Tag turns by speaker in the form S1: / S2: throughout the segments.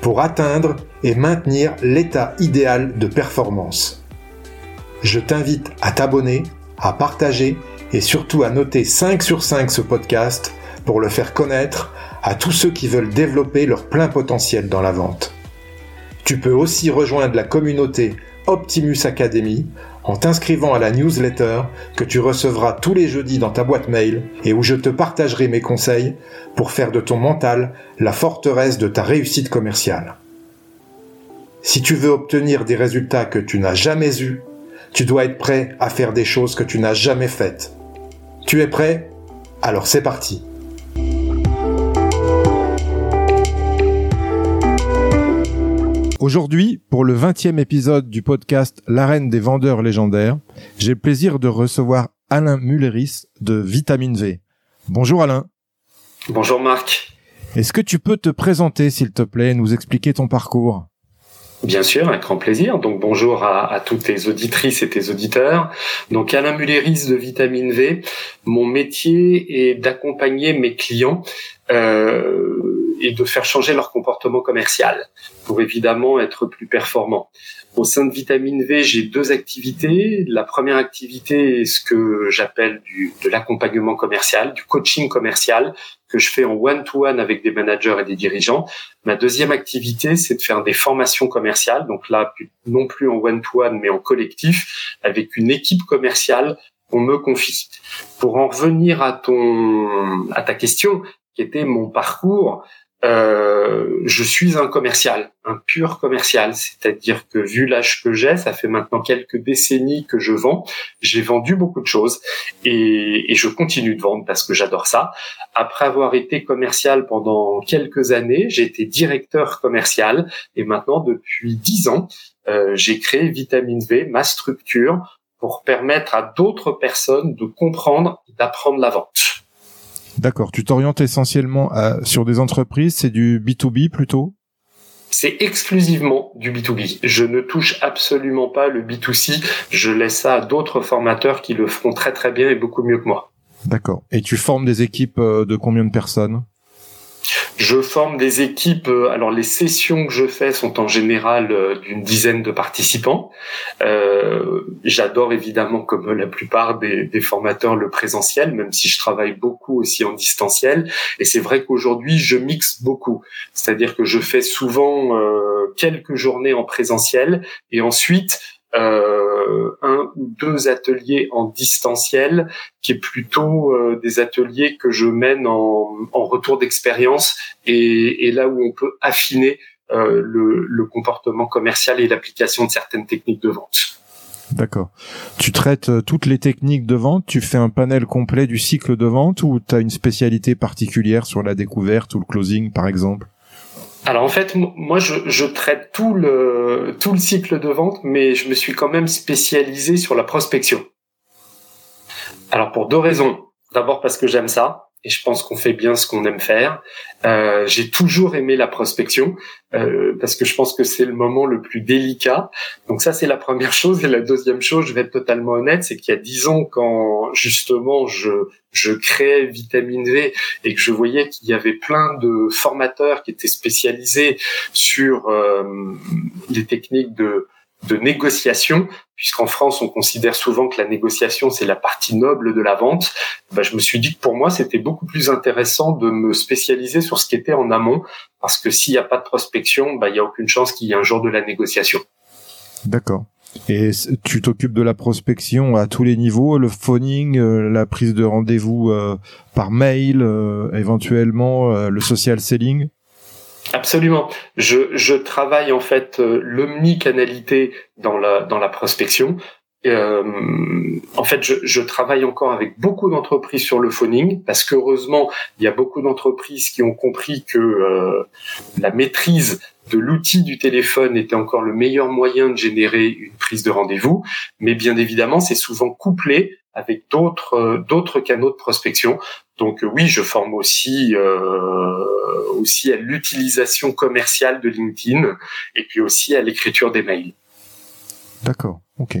S1: pour atteindre et maintenir l'état idéal de performance. Je t'invite à t'abonner, à partager et surtout à noter 5 sur 5 ce podcast pour le faire connaître à tous ceux qui veulent développer leur plein potentiel dans la vente. Tu peux aussi rejoindre la communauté Optimus Academy en t'inscrivant à la newsletter que tu recevras tous les jeudis dans ta boîte mail et où je te partagerai mes conseils pour faire de ton mental la forteresse de ta réussite commerciale. Si tu veux obtenir des résultats que tu n'as jamais eus, tu dois être prêt à faire des choses que tu n'as jamais faites. Tu es prêt? Alors c'est parti. Aujourd'hui, pour le 20e épisode du podcast L'arène des vendeurs légendaires, j'ai le plaisir de recevoir Alain Mulleris de Vitamine V. Bonjour Alain.
S2: Bonjour Marc.
S1: Est-ce que tu peux te présenter s'il te plaît, nous expliquer ton parcours?
S2: Bien sûr, avec grand plaisir. Donc bonjour à, toutes tes auditrices et tes auditeurs. Donc Alain Mulleris de Vitamine V. Mon métier est d'accompagner mes clients euh, et de faire changer leur comportement commercial pour évidemment être plus performants. Au sein de Vitamine V, j'ai deux activités. La première activité est ce que j'appelle de l'accompagnement commercial, du coaching commercial que je fais en one-to-one avec des managers et des dirigeants. Ma deuxième activité, c'est de faire des formations commerciales. Donc là, non plus en one-to-one, mais en collectif, avec une équipe commerciale qu'on me confie. Pour en revenir à ton, à ta question, qui était mon parcours, euh, je suis un commercial, un pur commercial, c'est-à-dire que vu l'âge que j'ai, ça fait maintenant quelques décennies que je vends, j'ai vendu beaucoup de choses et, et je continue de vendre parce que j'adore ça. Après avoir été commercial pendant quelques années, j'ai été directeur commercial et maintenant depuis dix ans, euh, j'ai créé Vitamine V, ma structure, pour permettre à d'autres personnes de comprendre, d'apprendre la vente.
S1: D'accord. Tu t'orientes essentiellement sur des entreprises, c'est du B2B plutôt?
S2: C'est exclusivement du B2B. Je ne touche absolument pas le B2C. Je laisse ça à d'autres formateurs qui le feront très très bien et beaucoup mieux que moi.
S1: D'accord. Et tu formes des équipes euh, de combien de personnes?
S2: Je forme des équipes. Euh, alors les sessions que je fais sont en général euh, d'une dizaine de participants. Euh, J'adore évidemment, comme la plupart des, des, formateurs, le présentiel, même si je travaille beaucoup aussi en distanciel. Et c'est vrai qu'aujourd'hui, je mixe beaucoup. C'est-à-dire que je fais souvent euh, quelques journées en présentiel et ensuite euh, un ou deux ateliers en distanciel, qui est plutôt euh, des ateliers que je mène en, retour d'expérience et, là où on peut affiner euh, le, comportement commercial et l'application de certaines techniques de vente.
S1: D'accord. Tu traites euh, toutes les techniques de vente, tu fais un panel complet du cycle de vente ou tu as une spécialité particulière sur la découverte ou le closing par exemple?
S2: Alors en fait, moi je, traite tout le tout le cycle de vente, mais je me suis quand même spécialisé sur la prospection. Alors pour deux raisons. D'abord parce que j'aime ça, et je pense qu'on fait bien ce qu'on aime faire. Euh, j'ai toujours aimé la prospection euh, parce que je pense que c'est le moment le plus délicat. Donc ça c'est la première chose et la deuxième chose, je vais être totalement honnête, c'est qu'il y a dix ans quand justement je je créais Vitamine V et que je voyais qu'il y avait plein de formateurs qui étaient spécialisés sur euh, les techniques de de négociation, puisqu'en France on considère souvent que la négociation c'est la partie noble de la vente, bah, je me suis dit que pour moi c'était beaucoup plus intéressant de me spécialiser sur ce qui était en amont, parce que s'il n'y a pas de prospection, bah, il n'y a aucune chance qu'il y ait un jour de la négociation.
S1: D'accord. Et tu t'occupes de la prospection à tous les niveaux, le phoning, euh, la prise de rendez-vous euh, par mail, euh, éventuellement le social selling?
S2: Absolument. Je, je travaille en fait euh, l'omnicanalité dans la dans la prospection. Euh, en fait, je, je, travaille encore avec beaucoup d'entreprises sur le phoning parce qu'heureusement, il y a beaucoup d'entreprises qui ont compris que euh, la maîtrise de l'outil du téléphone était encore le meilleur moyen de générer une prise de rendez-vous, mais bien évidemment, c'est souvent couplé avec d'autres euh, d'autres canaux de prospection. Donc oui, je forme aussi euh, aussi à l'utilisation commerciale de LinkedIn et puis aussi à l'écriture des mails.
S1: D'accord, ok.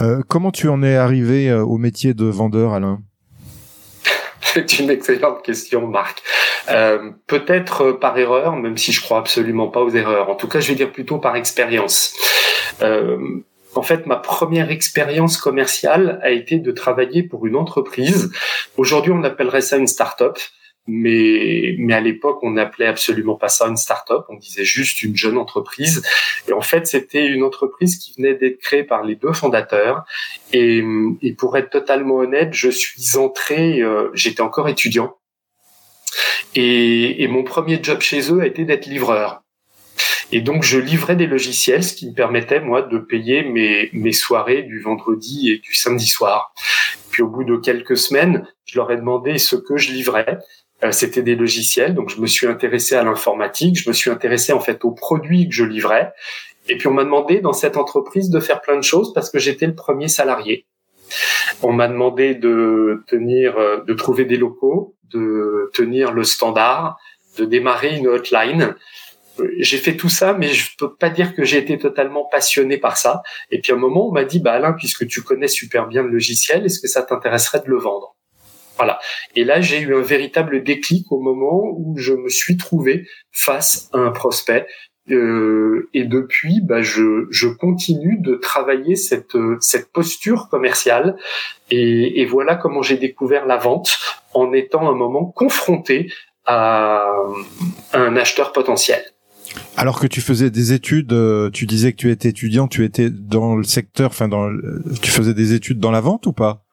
S1: Euh, comment tu en es arrivé au métier de vendeur, Alain?
S2: C'est une excellente question, Marc. Euh, Peut-être par erreur, même si je crois absolument pas aux erreurs. En tout cas, je vais dire plutôt par expérience. Euh, en fait, ma première expérience commerciale a été de travailler pour une entreprise. Aujourd'hui, on appellerait ça une start-up mais mais à l'époque on n'appelait absolument pas ça une start-up, on disait juste une jeune entreprise. Et en fait, c'était une entreprise qui venait d'être créée par les deux fondateurs. Et, et pour être totalement honnête, je suis entré, euh, j'étais encore étudiant, et, et mon premier job chez eux a été d'être livreur. Et donc, je livrais des logiciels, ce qui me permettait, moi, de payer mes, mes soirées du vendredi et du samedi soir. Puis, au bout de quelques semaines, je leur ai demandé ce que je livrais. Euh, c'était des logiciels, donc je me suis intéressé à l'informatique, je me suis intéressé en fait aux produits que je livrais, et puis on m'a demandé dans cette entreprise de faire plein de choses parce que j'étais le premier salarié. On m'a demandé de tenir, euh, de trouver des locaux, de tenir le standard, de démarrer une hotline. J'ai fait tout ça, mais je peux pas dire que j'ai été totalement passionné par ça. Et puis à un moment, on m'a dit, bah Alain, puisque tu connais super bien le logiciel, est-ce que ça t'intéresserait de le vendre? Voilà. Et là, j'ai eu un véritable déclic au moment où je me suis trouvé face à un prospect. Euh, et depuis, bah, je, je continue de travailler cette, cette posture commerciale. Et, et voilà comment j'ai découvert la vente en étant un moment confronté à, un acheteur potentiel.
S1: Alors que tu faisais des études, euh, tu disais que tu étais étudiant, tu étais dans le secteur, enfin dans, tu faisais des études dans la vente ou pas?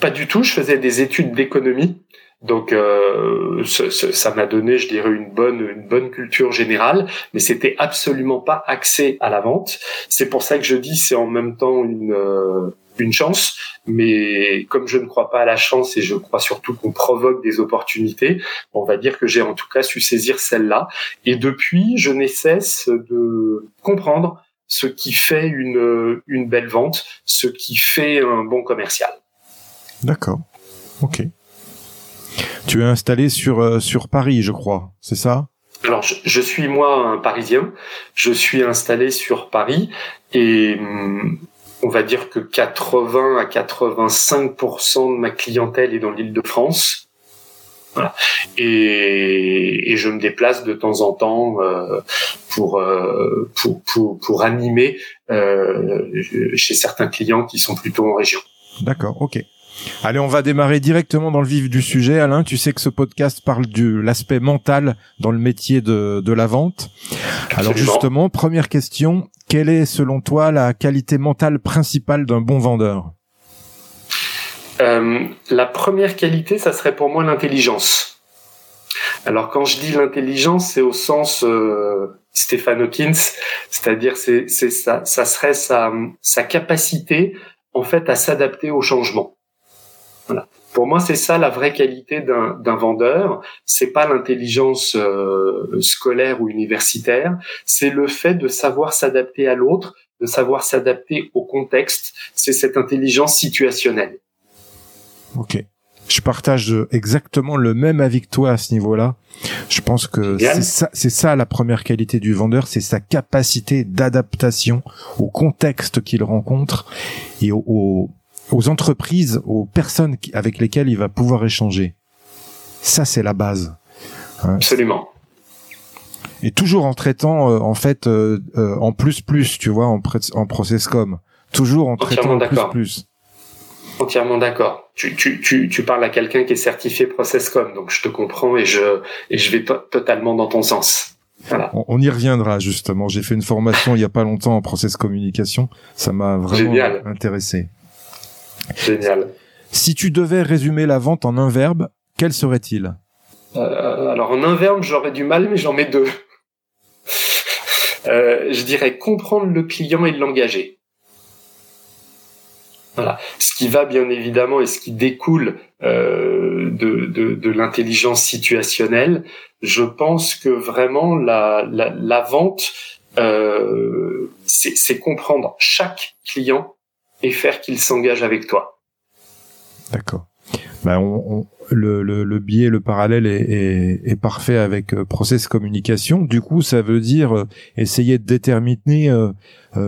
S2: Pas du tout. Je faisais des études d'économie. Donc euh, ça m'a donné, je dirais, une bonne une bonne culture générale, mais c'était absolument pas axé à la vente. C'est pour ça que je dis c'est en même temps une euh, une chance, mais comme je ne crois pas à la chance et je crois surtout qu'on provoque des opportunités, on va dire que j'ai en tout cas su saisir celle-là. Et depuis, je n'ai cesse de comprendre ce qui fait une une belle vente, ce qui fait un bon commercial.
S1: D'accord. Ok. Tu es installé sur euh, sur Paris, je crois, c'est ça?
S2: Alors, je, suis moi un Parisien. Je suis installé sur Paris et hum, on va dire que 80 à 85% de ma clientèle est dans l'Île-de-France. Voilà. Et, et, je me déplace de temps en temps euh, pour, euh, pour, pour, pour animer euh, chez certains clients qui sont plutôt en région.
S1: D'accord, ok. Allez, on va démarrer directement dans le vif du sujet. Alain, tu sais que ce podcast parle de l'aspect mental dans le métier de, de la vente. Alors justement, première question, quelle est selon toi la qualité mentale principale d'un bon vendeur?
S2: Euh, La première qualité, ça serait pour moi l'intelligence. Alors quand je dis l'intelligence, c'est au sens euh, Stephen Hawkins, c'est-à-dire c'est ça, ça serait sa, sa capacité en fait à s'adapter au changement. Pour moi, c'est ça la vraie qualité d'un vendeur. C'est pas l'intelligence euh, scolaire ou universitaire, c'est le fait de savoir s'adapter à l'autre, de savoir s'adapter au contexte. C'est cette intelligence situationnelle.
S1: Ok. Je partage exactement le même avis que toi à ce niveau-là. Je pense que c'est ça, c'est ça la première qualité du vendeur, c'est sa capacité d'adaptation au contexte qu'il rencontre et au, aux entreprises, aux personnes avec lesquelles il va pouvoir échanger. Ça, c'est la base.
S2: Hein. Absolument.
S1: Et toujours en traitant, euh, en fait, euh, euh, en plus plus, tu vois, en, en process com. Toujours en traitant en plus plus.
S2: Entièrement d'accord. Tu, tu, tu, tu parles à quelqu'un qui est certifié processcom, donc je te comprends et je, et je vais totalement dans ton sens.
S1: Voilà. On, y reviendra justement. J'ai fait une formation il y a pas longtemps en process communication. Ça m'a vraiment intéressé.
S2: Génial.
S1: Si tu devais résumer la vente en un verbe, quel serait-il?
S2: Euh, Alors en un verbe, j'aurais du mal, mais j'en mets deux. Euh, je dirais comprendre le client et l'engager. Voilà. Ce qui va bien évidemment et ce qui découle euh, de, de, de l'intelligence situationnelle, je pense que vraiment la, la, la vente, euh, c'est comprendre chaque client et faire qu'il s'engage avec toi.
S1: D'accord. Ben on, le, le, le, biais, le parallèle est, est, est parfait avec euh, process communication. Du coup, ça veut dire euh, essayer de déterminer euh,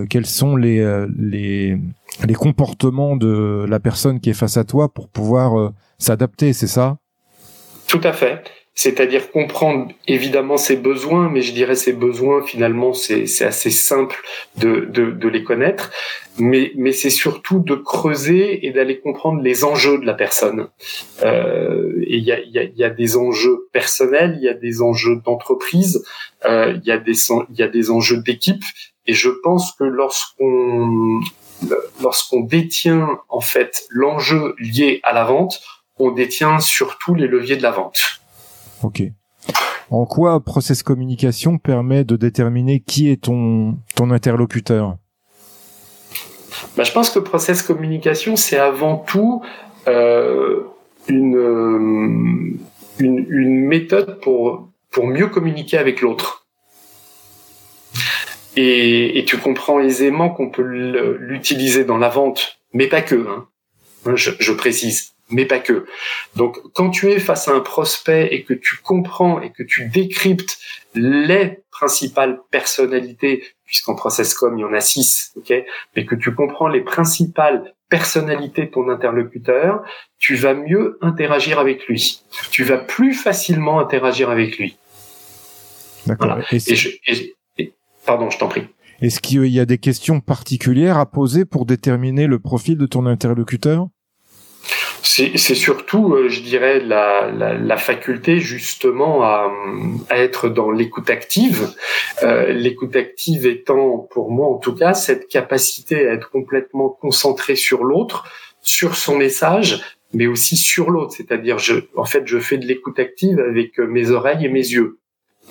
S1: quels sont les, les, les comportements de la personne qui est face à toi pour pouvoir s'adapter, c'est ça?
S2: Tout à fait c'est-à-dire comprendre évidemment ses besoins, mais je dirais ses besoins finalement c'est assez simple de, de, de, les connaître, mais, mais c'est surtout de creuser et d'aller comprendre les enjeux de la personne. Euh, et il y a, y, a, y a, des enjeux personnels, il y a des enjeux d'entreprise, euh, il y a des y a des enjeux d'équipe, et je pense que lorsqu'on lorsqu'on détient en fait l'enjeu lié à la vente, on détient surtout les leviers de la vente.
S1: Ok. En quoi process communication permet de déterminer qui est ton, interlocuteur?
S2: Bah, Je pense que process communication, c'est avant tout euh, une, euh, une, méthode pour, mieux communiquer avec l'autre. Et, tu comprends aisément qu'on peut l'utiliser dans la vente, mais pas que. Hein. Je précise mais pas que. Donc, quand tu es face à un prospect et que tu comprends et que tu décryptes les principales personnalités, puisqu'en processcom il y en a six, ok, mais que tu comprends les principales personnalités de ton interlocuteur, tu vas mieux interagir avec lui. Tu vas plus facilement interagir avec lui.
S1: D'accord.
S2: pardon, je t'en prie.
S1: Est-ce qu'il y a des questions particulières à poser pour déterminer le profil de ton interlocuteur?
S2: C'est surtout, euh, je dirais, la, la, la faculté justement à, à, être dans l'écoute active. Euh, l'écoute active étant, pour moi en tout cas, cette capacité à être complètement concentré sur l'autre, sur son message, mais aussi sur l'autre. C'est-à-dire, je, en fait, je fais de l'écoute active avec euh, mes oreilles et mes yeux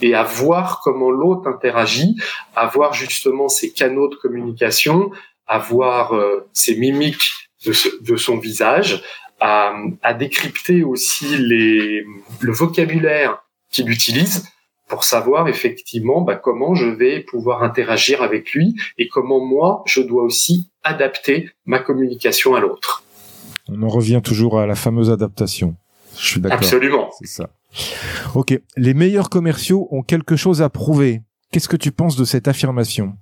S2: et à voir comment l'autre interagit, à voir justement ses canaux de communication, à voir ses mimiques de, de, son visage, à, à décrypter aussi les, le vocabulaire qu'il utilise pour savoir effectivement bah, comment je vais pouvoir interagir avec lui et comment moi je dois aussi adapter ma communication à l'autre.
S1: On en revient toujours à la fameuse adaptation. Je suis d'accord.
S2: Absolument.
S1: C'est ça. Ok. Les meilleurs commerciaux ont quelque chose à prouver. Qu'est-ce que tu penses de cette affirmation?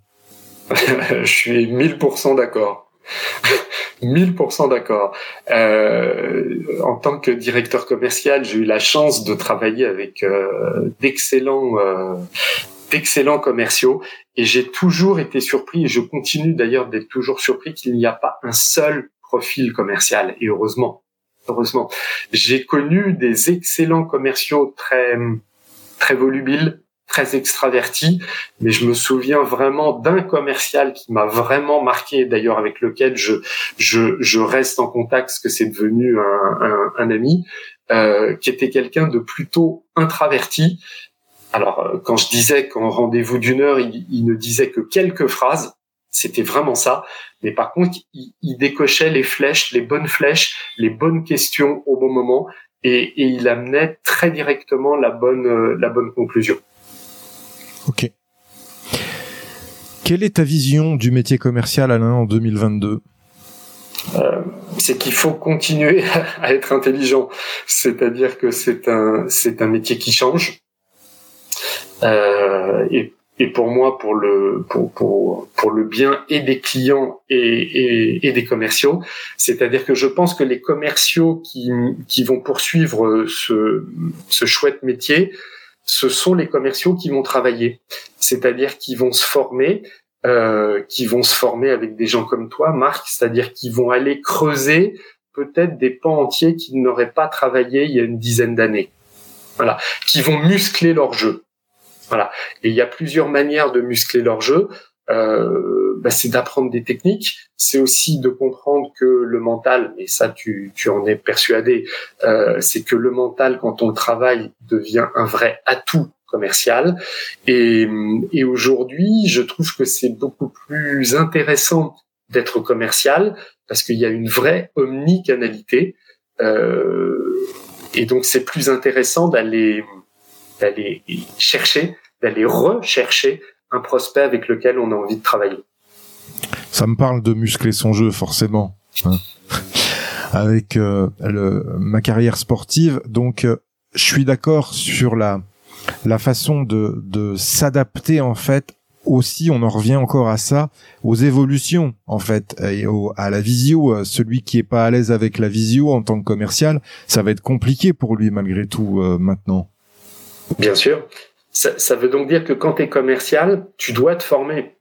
S2: Je suis 1000% d'accord. 1000% d'accord. Euh, en tant que directeur commercial, j'ai eu la chance de travailler avec euh, d'excellents euh, d'excellents commerciaux et j'ai toujours été surpris et je continue d'ailleurs d'être toujours surpris qu'il n'y a pas un seul profil commercial et heureusement heureusement j'ai connu des excellents commerciaux très très volubiles très extraverti, mais je me souviens vraiment d'un commercial qui m'a vraiment marqué, d'ailleurs avec lequel je, je, je reste en contact, parce que c'est devenu un, un, un ami, euh, qui était quelqu'un de plutôt intraverti. Alors, euh, quand je disais qu'en rendez-vous d'une heure, il, il, ne disait que quelques phrases, c'était vraiment ça. Mais par contre, il, il, décochait les flèches, les bonnes flèches, les bonnes questions au bon moment, et, et il amenait très directement la bonne, euh, la bonne conclusion.
S1: Ok. Quelle est ta vision du métier commercial, Alain, en 2022
S2: euh, c'est qu'il faut continuer à être intelligent. C'est-à-dire que c'est un c'est un métier qui change. Euh, et, et, pour moi, pour le pour, pour, pour le bien et des clients et, et, et des commerciaux, c'est-à-dire que je pense que les commerciaux qui, qui vont poursuivre ce, ce chouette métier ce sont les commerciaux qui vont travailler, c'est-à-dire qui vont se former, euh, qui vont se former avec des gens comme toi, Marc, c'est-à-dire qui vont aller creuser peut-être des pans entiers qu'ils n'auraient pas travaillé il y a une dizaine d'années. Voilà, qui vont muscler leur jeu. Voilà, et il y a plusieurs manières de muscler leur jeu. Euh, bah, c'est d'apprendre des techniques, c'est aussi de comprendre que le mental, et ça tu, tu en es persuadé, euh, c'est que le mental, quand on travaille, devient un vrai atout commercial. Et, et aujourd'hui, je trouve que c'est beaucoup plus intéressant d'être commercial parce qu'il y a une vraie omnicanalité. Euh, et donc c'est plus intéressant d'aller d'aller chercher, d'aller rechercher un prospect avec lequel on a envie de travailler.
S1: Ça me parle de muscler son jeu forcément. Hein. avec euh, le, ma carrière sportive, donc euh, je suis d'accord sur la la façon de, de s'adapter en fait aussi, on en revient encore à ça, aux évolutions en fait, et à la visio. Euh, celui qui est pas à l'aise avec la visio en tant que commercial, ça va être compliqué pour lui malgré tout euh, maintenant.
S2: Bien sûr. Ça, ça, veut donc dire que quand tu es commercial, tu dois te former.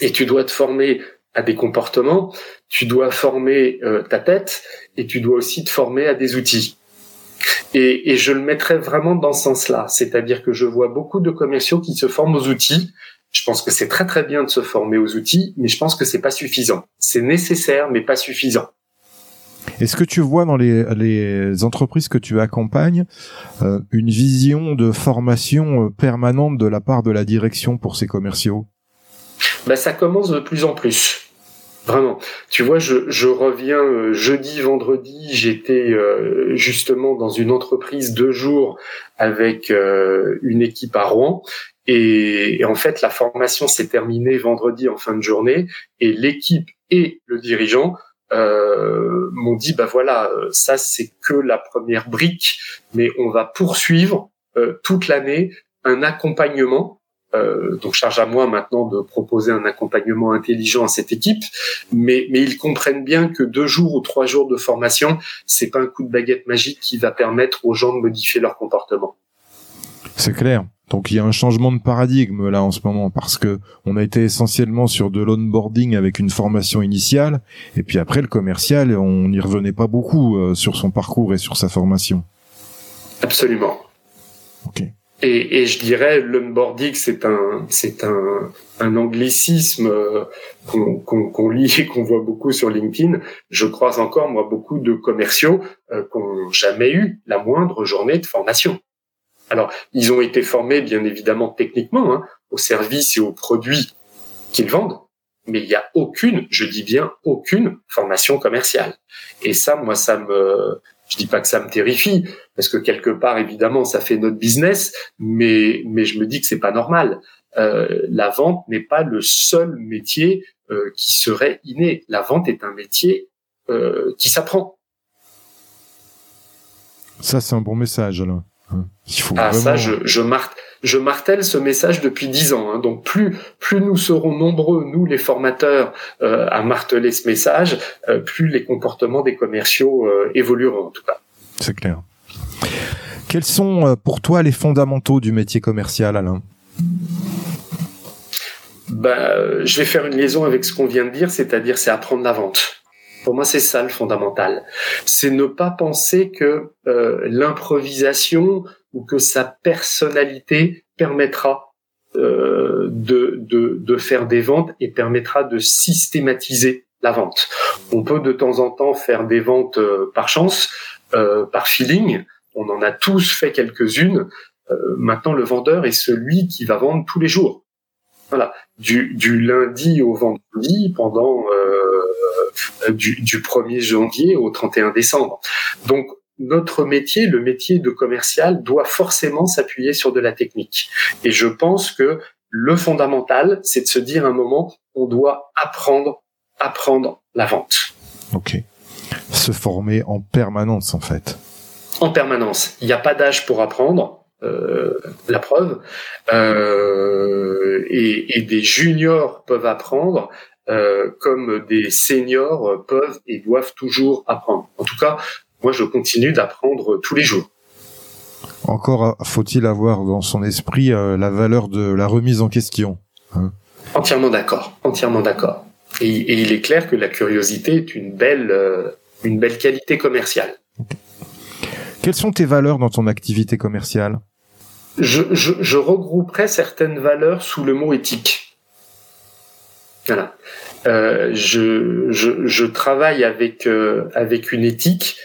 S2: Et tu dois te former à des comportements, tu dois former euh, ta tête et tu dois aussi te former à des outils. Et, et je le mettrais vraiment dans ce sens-là, c'est-à-dire que je vois beaucoup de commerciaux qui se forment aux outils je pense que c'est très très bien de se former aux outils, mais je pense que c'est pas suffisant. C'est nécessaire, mais pas suffisant.
S1: Est-ce que tu vois dans les, entreprises que tu accompagnes euh, une vision de formation euh, permanente de la part de la direction pour ces commerciaux?
S2: Bah, Ça commence de plus en plus. Vraiment. Tu vois, je, je reviens euh, jeudi, vendredi, j'étais justement dans une entreprise deux jours avec une équipe à Rouen et, en fait, la formation s'est terminée vendredi en fin de journée et l'équipe et le dirigeant euh, m'ont dit bah voilà, euh, ça c'est que la première brique, mais on va poursuivre euh, toute l'année un accompagnement. Euh, donc charge à moi maintenant de proposer un accompagnement intelligent à cette équipe, mais, mais ils comprennent bien que deux jours ou trois jours de formation, c'est pas un coup de baguette magique qui va permettre aux gens de modifier leur comportement.
S1: C'est clair. Donc il y a un changement de paradigme là en ce moment parce que on a été essentiellement sur de l'onboarding avec une formation initiale et puis après le commercial on n'y revenait pas beaucoup euh, sur son parcours et sur sa formation.
S2: Absolument.
S1: Ok.
S2: Et, et je dirais l'onboarding c'est un c'est un, un anglicisme euh, qu'on qu'on lit et qu'on voit beaucoup sur LinkedIn. Je croise encore moi beaucoup de commerciaux euh, qui n'ont jamais eu la moindre journée de formation. Alors, ils ont été formés, bien évidemment, techniquement, hein, aux services et aux produits qu'ils vendent, mais il n'y a aucune, je dis bien aucune formation commerciale. Et ça, moi, ça me, je dis pas que ça me terrifie, parce que quelque part, évidemment, ça fait notre business, mais mais je me dis que c'est pas normal. Euh, la vente n'est pas le seul métier euh, qui serait inné. La vente est un métier euh, qui s'apprend.
S1: Ça, c'est un bon message,
S2: ah ça, je, je, je martèle ce message depuis dix ans. Hein. Donc plus plus nous serons nombreux, nous les formateurs, euh, à marteler ce message, euh, plus les comportements des commerciaux euh, évolueront en tout cas.
S1: C'est clair. Quels sont pour toi les fondamentaux du métier commercial, Alain?
S2: Ben, je vais faire une liaison avec ce qu'on vient de dire, c'est-à-dire c'est apprendre la vente. Pour moi, c'est ça le fondamental. C'est ne pas penser que euh, l'improvisation ou que sa personnalité permettra euh, de, de, de, faire des ventes et permettra de systématiser la vente. On peut de temps en temps faire des ventes euh, par chance, euh, par feeling. On en a tous fait quelques-unes. Euh, maintenant, le vendeur est celui qui va vendre tous les jours. Voilà, du, du lundi au vendredi pendant euh, du, du 1er janvier au 31 décembre. Donc notre métier, le métier de commercial, doit forcément s'appuyer sur de la technique. Et je pense que le fondamental, c'est de se dire un moment, on doit apprendre, apprendre la vente.
S1: Ok. Se former en permanence, en fait.
S2: En permanence. Il n'y a pas d'âge pour apprendre. Euh, la preuve euh, et, et, des juniors peuvent apprendre euh, comme des seniors peuvent et doivent toujours apprendre. En tout cas, moi, je continue d'apprendre tous les jours.
S1: Encore faut-il avoir dans son esprit euh, la valeur de la remise en question.
S2: Hein. entièrement d'accord, entièrement d'accord. Et, et, il est clair que la curiosité est une belle, euh, une belle qualité commerciale.
S1: Quelles sont tes valeurs dans ton activité commerciale?
S2: Je, je, je regrouperais certaines valeurs sous le mot éthique. Voilà. Euh, je, je, je, travaille avec euh, avec une éthique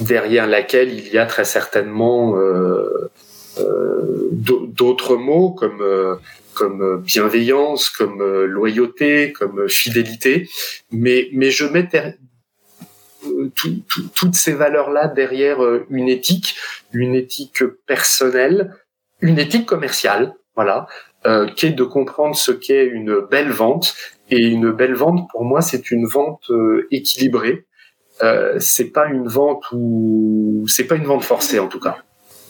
S2: derrière laquelle il y a très certainement euh, euh, d'autres mots comme comme bienveillance, comme loyauté, comme fidélité, mais mais je mets toutes ces valeurs-là derrière une éthique, une éthique personnelle, une éthique commerciale, voilà, euh, qui est de comprendre ce qu'est une belle vente. Et une belle vente, pour moi, c'est une vente euh, équilibrée. Euh, c'est pas une vente où c'est pas une vente forcée en tout cas.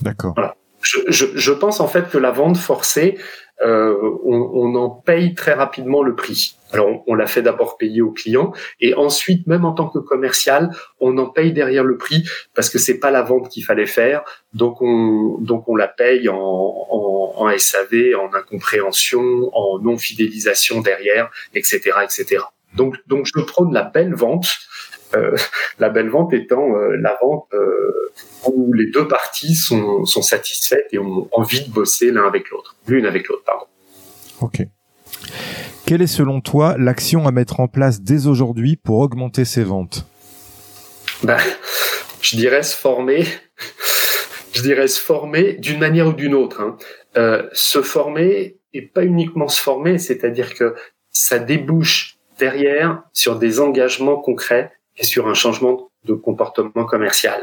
S1: D'accord.
S2: Voilà. Je, je, je, pense en fait que la vente forcée, euh, on, on, en paye très rapidement le prix. Alors on, on l'a fait d'abord payer au client et ensuite même en tant que commercial, on en paye derrière le prix parce que c'est pas la vente qu'il fallait faire, donc on donc on la paye en, en, en SAV, en incompréhension, en non fidélisation derrière, etc., etc. Donc donc je prône la belle vente. Euh, la belle vente étant euh, la vente euh, où les deux parties sont, sont satisfaites et ont envie de bosser l'un avec l'autre, l'une avec l'autre, pardon.
S1: Ok. Quelle est selon toi l'action à mettre en place dès aujourd'hui pour augmenter ses ventes?
S2: Ben, Je dirais se former. je dirais se former d'une manière ou d'une autre. Hein. Euh, se former et pas uniquement se former, c'est-à-dire que ça débouche derrière sur des engagements concrets et sur un changement de comportement commercial.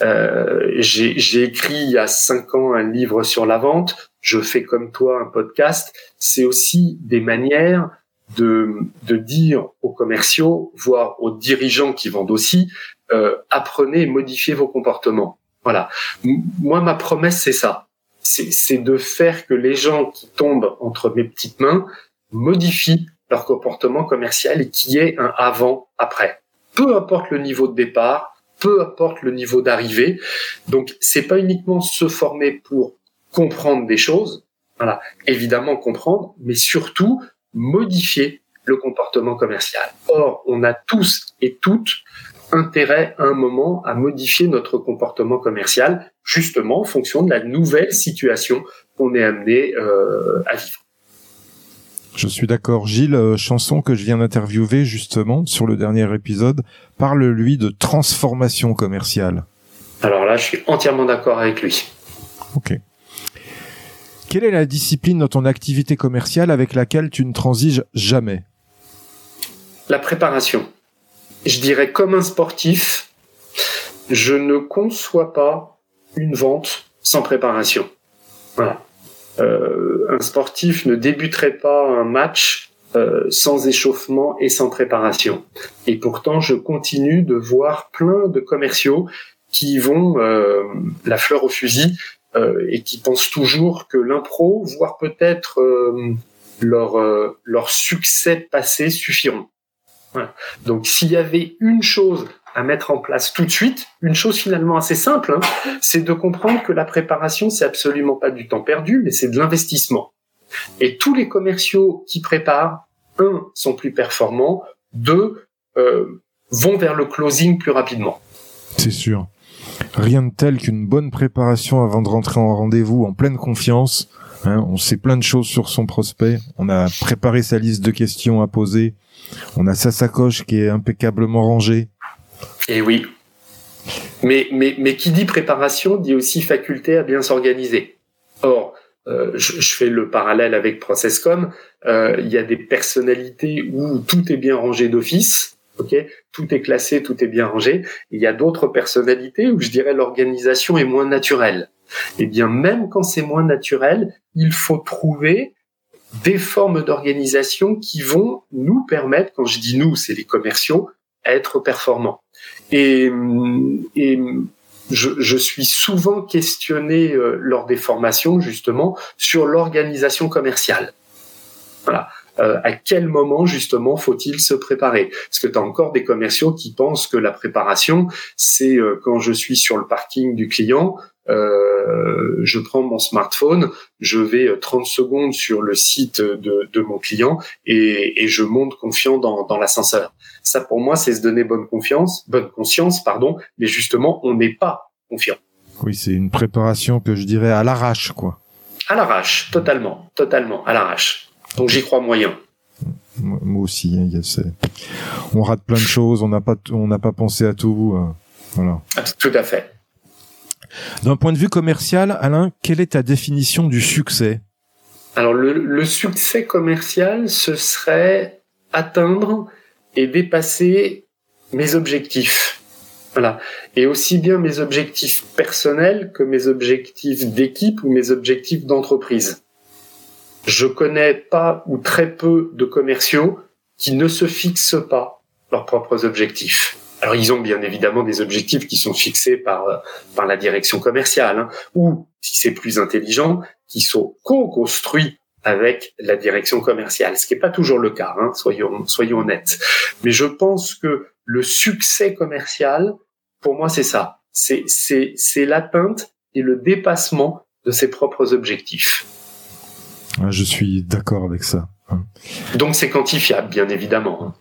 S2: Euh, j'ai écrit il y a cinq ans un livre sur la vente. Je fais comme toi un podcast. C'est aussi des manières de, de dire aux commerciaux, voire aux dirigeants qui vendent aussi, euh, apprenez et modifiez vos comportements. Voilà. moi, ma promesse, c'est ça. C'est de faire que les gens qui tombent entre mes petites mains modifient leur comportement commercial et qu'il y ait un avant-après. Peu importe le niveau de départ, peu importe le niveau d'arrivée. Donc, c'est pas uniquement se former pour comprendre des choses, voilà, évidemment comprendre, mais surtout modifier le comportement commercial. Or, on a tous et toutes intérêt à un moment à modifier notre comportement commercial, justement en fonction de la nouvelle situation qu'on est amené euh, à vivre.
S1: Je suis d'accord. Gilles euh, Chanson, que je viens d'interviewer justement sur le dernier épisode, parle lui de transformation commerciale.
S2: Alors là, je suis entièrement d'accord avec lui.
S1: Ok. Quelle est la discipline dans ton activité commerciale avec laquelle tu ne transiges jamais?
S2: La préparation. Je dirais comme un sportif, je ne conçois pas une vente sans préparation. Voilà. Euh, un sportif ne débuterait pas un match euh, sans échauffement et sans préparation. Et pourtant, je continue de voir plein de commerciaux qui vont euh, la fleur au fusil et qui pensent toujours que l'impro, voire peut-être leur leur succès passé suffiront. Donc, s'il y avait une chose à mettre en place tout de suite. Une chose finalement assez simple, hein, c'est de comprendre que la préparation, c'est absolument pas du temps perdu, mais c'est de l'investissement. Et tous les commerciaux qui préparent, un, sont plus performants, deux, euh, vont vers le closing plus rapidement.
S1: C'est sûr. Rien de tel qu'une bonne préparation avant de rentrer en rendez-vous en pleine confiance. Hein, on sait plein de choses sur son prospect. On a préparé sa liste de questions à poser. On a sa sacoche qui est impeccablement rangée.
S2: Et oui. Mais, mais, mais qui dit préparation dit aussi faculté à bien s'organiser. Or, euh, je, je, fais le parallèle avec Processcom. Euh, il y a des personnalités où tout est bien rangé d'office, ok, tout est classé, tout est bien rangé. Il y a d'autres personnalités où je dirais l'organisation est moins naturelle. Eh bien, même quand c'est moins naturel, il faut trouver des formes d'organisation qui vont nous permettre, quand je dis nous, c'est les commerciaux, être performants. Et, et je, je, suis souvent questionné euh, lors des formations justement sur l'organisation commerciale. Voilà. Euh, à quel moment justement faut-il se préparer? Parce que tu as encore des commerciaux qui pensent que la préparation, c'est euh, quand je suis sur le parking du client, euh, je prends mon smartphone, je vais 30 secondes sur le site de, de mon client et, et, je monte confiant dans, dans l'ascenseur. Ça, pour moi, c'est se donner bonne confiance, bonne conscience, pardon. Mais justement, on n'est pas confiant.
S1: Oui, c'est une préparation que je dirais à l'arrache, quoi.
S2: À l'arrache, totalement, totalement, à l'arrache. Donc j'y crois moyen.
S1: Moi aussi, hein, on rate plein de choses, on n'a pas, on n'a pas pensé à tout, euh, voilà.
S2: Tout à fait.
S1: D'un point de vue commercial, Alain, quelle est ta définition du succès?
S2: Alors le, le succès commercial, ce serait atteindre et dépasser mes objectifs. Voilà. Et aussi bien mes objectifs personnels que mes objectifs d'équipe ou mes objectifs d'entreprise. Je connais pas ou très peu de commerciaux qui ne se fixent pas leurs propres objectifs. Alors ils ont bien évidemment des objectifs qui sont fixés par par la direction commerciale, hein, ou si c'est plus intelligent, qui sont co-construits avec la direction commerciale, ce qui n'est pas toujours le cas, hein, soyons soyons honnêtes. Mais je pense que le succès commercial, pour moi, c'est ça. C'est c'est c'est l'atteinte et le dépassement de ses propres objectifs.
S1: Ah, je suis d'accord avec ça.
S2: Donc c'est quantifiable, bien évidemment.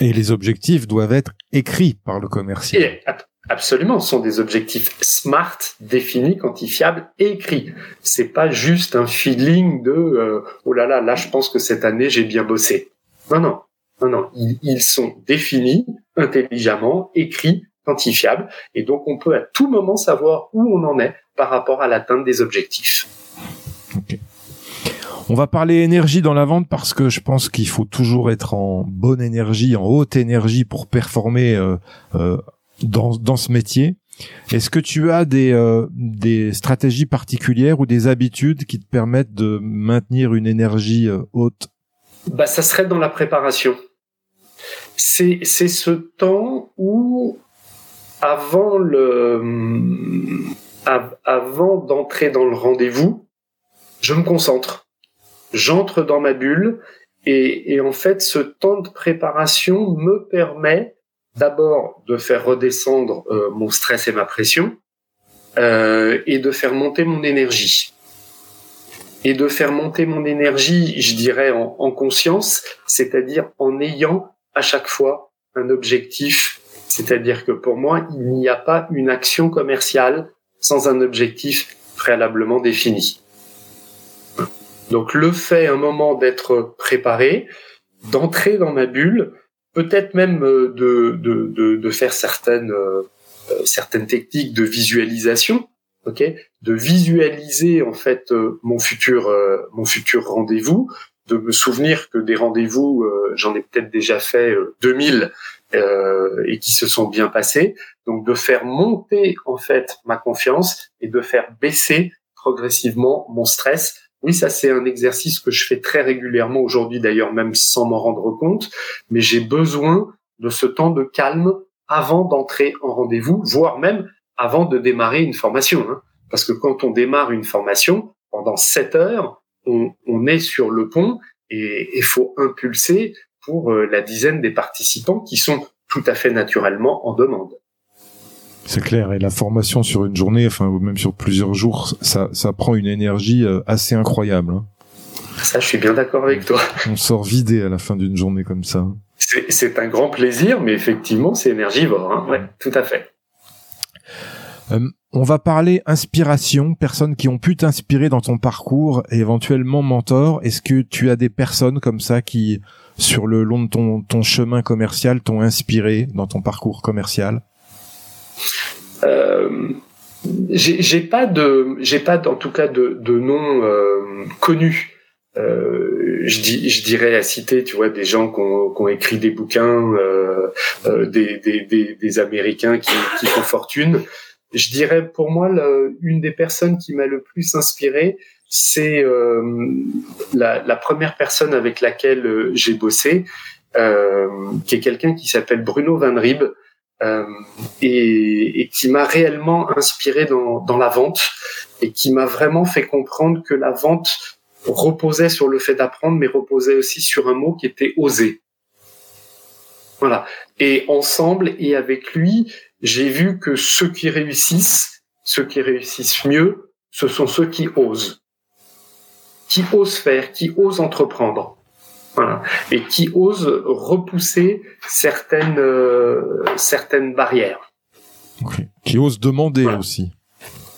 S1: Et les objectifs doivent être écrits par le commercial.
S2: Et, absolument, ce sont des objectifs smart, définis, quantifiables et écrits. C'est pas juste un feeling de euh, oh là là, là je pense que cette année j'ai bien bossé. Non non, non non, ils, sont définis intelligemment, écrits, quantifiables, et donc on peut à tout moment savoir où on en est par rapport à l'atteinte des objectifs.
S1: Okay. On va parler énergie dans la vente parce que je pense qu'il faut toujours être en bonne énergie, en haute énergie pour performer euh, euh, dans, dans ce métier. Est-ce que tu as des, euh, des stratégies particulières ou des habitudes qui te permettent de maintenir une énergie euh, haute?
S2: Bah, Ça serait dans la préparation. C'est, ce temps où, avant, le, avant d'entrer dans le rendez-vous, je me concentre j'entre dans ma bulle et, et, en fait ce temps de préparation me permet d'abord de faire redescendre euh, mon stress et ma pression euh, et de faire monter mon énergie. Et de faire monter mon énergie, je dirais, en, en conscience, c'est-à-dire en ayant à chaque fois un objectif. C'est-à-dire que pour moi, il n'y a pas une action commerciale sans un objectif préalablement défini. Donc le fait un moment d'être préparé, d'entrer dans ma bulle, peut-être même euh, de, de, de, de, faire certaines, euh, euh, certaines techniques de visualisation, ok, de visualiser en fait mon futur, mon futur rendez-vous, de me souvenir que des rendez-vous, j'en ai peut-être déjà fait 2000 et qui se sont bien passés, donc de faire monter en fait ma confiance et de faire baisser progressivement mon stress oui, ça c'est un exercice que je fais très régulièrement aujourd'hui d'ailleurs, même sans m'en rendre compte, mais j'ai besoin de ce temps de calme avant d'entrer en rendez-vous, voire même avant de démarrer une formation. Hein. Parce que quand on démarre une formation, pendant sept heures, on, on est sur le pont et il faut impulser pour euh, la dizaine des participants qui sont tout à fait naturellement en demande.
S1: C'est clair. Et la formation sur une journée, enfin, ou même sur plusieurs jours, ça, ça prend une énergie euh, assez incroyable. Hein.
S2: Ça, je suis bien d'accord avec toi.
S1: On sort vidé à la fin d'une journée comme ça.
S2: C'est un grand plaisir, mais effectivement, c'est énergivore. Hein. Ouais, tout à fait.
S1: Euh, on va parler inspiration, personnes qui ont pu t'inspirer dans ton parcours et éventuellement mentor. Est-ce que tu as des personnes comme ça qui, sur le long de ton, ton chemin commercial, t'ont inspiré dans ton parcours commercial?
S2: Euh, j'ai pas de, j'ai pas en tout cas de, de nom euh, connu. Euh, je, dis, je dirais à citer, tu vois, des gens qui ont, qui ont écrit des bouquins, euh, euh, des, des, des, des, Américains qui, qui font fortune. Je dirais pour moi, une des personnes qui m'a le plus inspiré, c'est euh, la, la, première personne avec laquelle j'ai bossé, qui est quelqu'un qui s'appelle Bruno Van Rieb, euh, et, et, qui m'a réellement inspiré dans, dans, la vente et qui m'a vraiment fait comprendre que la vente reposait sur le fait d'apprendre, mais reposait aussi sur un mot qui était oser. Voilà. Et ensemble et avec lui, j'ai vu que ceux qui réussissent, ceux qui réussissent mieux, ce sont ceux qui osent, qui osent faire, qui osent entreprendre et qui ose repousser certaines euh, certaines barrières.
S1: Qui ose demander aussi.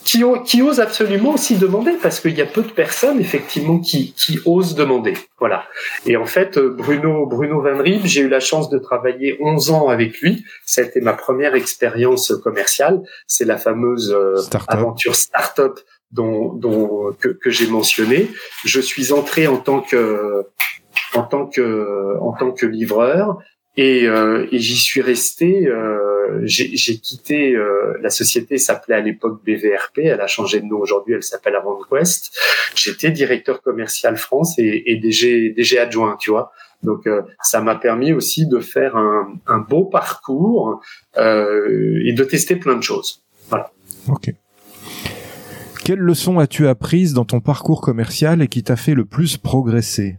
S2: Qui, qui ose absolument aussi demander parce qu'il y a peu de personnes effectivement qui, qui osent demander. Voilà. Et en fait, Bruno Bruno Van Rieb, j'ai eu la chance de travailler 11 ans avec lui. Ça a été ma première expérience commerciale. C'est la fameuse euh, start aventure startup dont, dont que, que j'ai mentionné. Je suis entré en tant que en tant que en tant que livreur et, euh, et j'y suis resté. Euh, j'ai quitté euh, la société s'appelait à l'époque BVRP. Elle a changé de nom aujourd'hui. Elle s'appelle AvantQuest. J'étais directeur commercial France et, et DG, DG adjoint. Tu vois. Donc euh, ça m'a permis aussi de faire un, un beau parcours euh, et de tester plein de choses. Voilà.
S1: Ok. Quelle leçon as-tu apprises dans ton parcours commercial et qui t'a fait le plus progresser?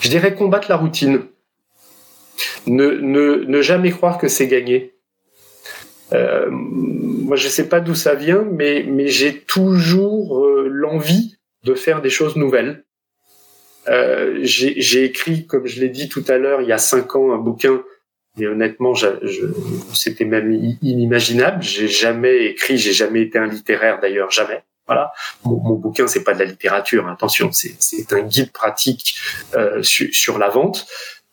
S2: Je dirais combattre la routine ne, ne, ne jamais croire que c'est gagné. Euh, moi, je sais pas d'où ça vient, mais, mais j'ai toujours euh, l'envie de faire des choses nouvelles. Euh, j'ai écrit, comme je l'ai dit tout à l'heure, il y a cinq ans, un bouquin. Et honnêtement, c'était même inimaginable. J'ai jamais écrit, j'ai jamais été un littéraire d'ailleurs, jamais. Voilà, mon, mon bouquin c'est pas de la littérature, attention, c'est un guide pratique euh, sur, la vente